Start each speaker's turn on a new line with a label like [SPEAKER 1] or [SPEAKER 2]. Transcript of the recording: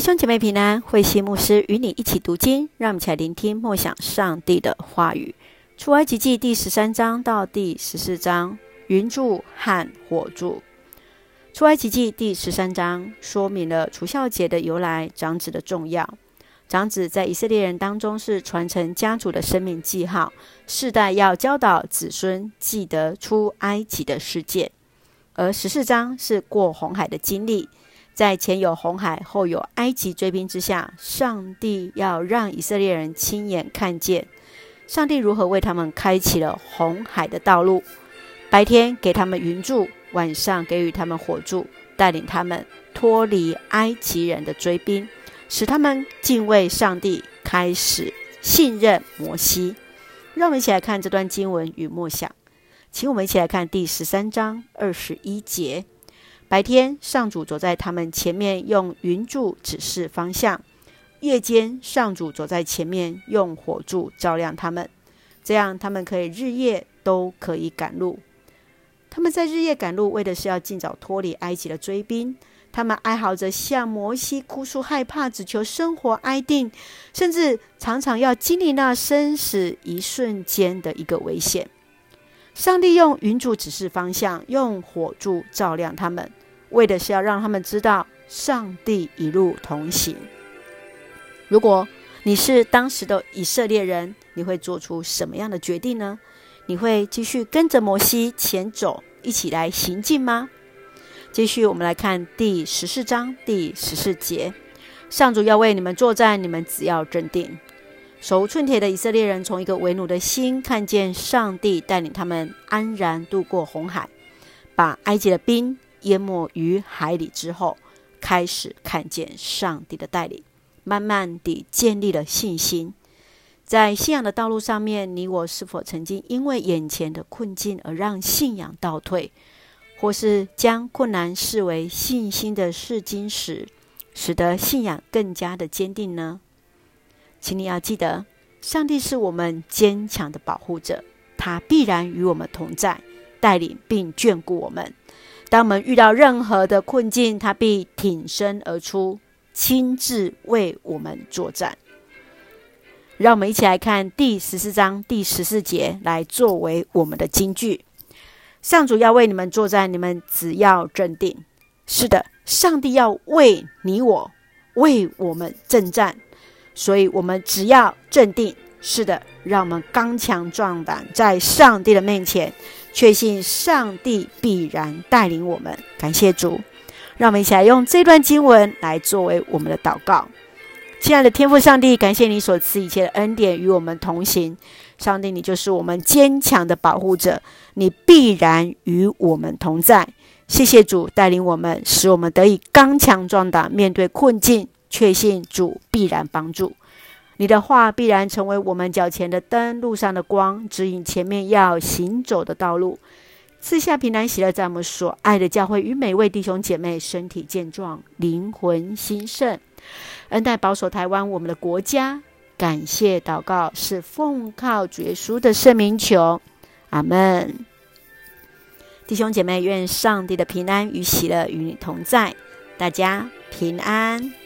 [SPEAKER 1] 兄姐妹平安，慧馨牧师与你一起读经，让我们一起来聆听默想上帝的话语。出埃及记第十三章到第十四章，云柱和火柱。出埃及记第十三章说明了除孝节的由来，长子的重要。长子在以色列人当中是传承家族的生命记号，世代要教导子孙记得出埃及的事件。而十四章是过红海的经历。在前有红海，后有埃及追兵之下，上帝要让以色列人亲眼看见上帝如何为他们开启了红海的道路。白天给他们云柱，晚上给予他们火柱，带领他们脱离埃及人的追兵，使他们敬畏上帝，开始信任摩西。让我们一起来看这段经文与默想，请我们一起来看第十三章二十一节。白天，上主走在他们前面，用云柱指示方向；夜间，上主走在前面，用火柱照亮他们。这样，他们可以日夜都可以赶路。他们在日夜赶路，为的是要尽早脱离埃及的追兵。他们哀嚎着向摩西哭诉，害怕，只求生活安定，甚至常常要经历那生死一瞬间的一个危险。上帝用云柱指示方向，用火柱照亮他们。为的是要让他们知道，上帝一路同行。如果你是当时的以色列人，你会做出什么样的决定呢？你会继续跟着摩西前走，一起来行进吗？继续，我们来看第十四章第十四节：上主要为你们作战，你们只要镇定。手无寸铁的以色列人，从一个为奴的心，看见上帝带领他们安然渡过红海，把埃及的兵。淹没于海里之后，开始看见上帝的带领，慢慢地建立了信心。在信仰的道路上面，你我是否曾经因为眼前的困境而让信仰倒退，或是将困难视为信心的试金石，使得信仰更加的坚定呢？请你要记得，上帝是我们坚强的保护者，他必然与我们同在，带领并眷顾我们。当我们遇到任何的困境，他必挺身而出，亲自为我们作战。让我们一起来看第十四章第十四节，来作为我们的金句。上主要为你们作战，你们只要镇定。是的，上帝要为你我为我们征战，所以我们只要镇定。是的，让我们刚强壮胆，在上帝的面前。确信上帝必然带领我们，感谢主，让我们一起来用这段经文来作为我们的祷告。亲爱的天父上帝，感谢你所赐一切的恩典与我们同行。上帝，你就是我们坚强的保护者，你必然与我们同在。谢谢主带领我们，使我们得以刚强壮胆，面对困境，确信主必然帮助。你的话必然成为我们脚前的灯，路上的光，指引前面要行走的道路。赐下平安喜乐，在我们所爱的教会与每位弟兄姐妹身体健壮，灵魂兴盛，恩待保守台湾我们的国家。感谢祷告是奉靠主耶稣的圣名求，阿门。弟兄姐妹，愿上帝的平安与喜乐与你同在，大家平安。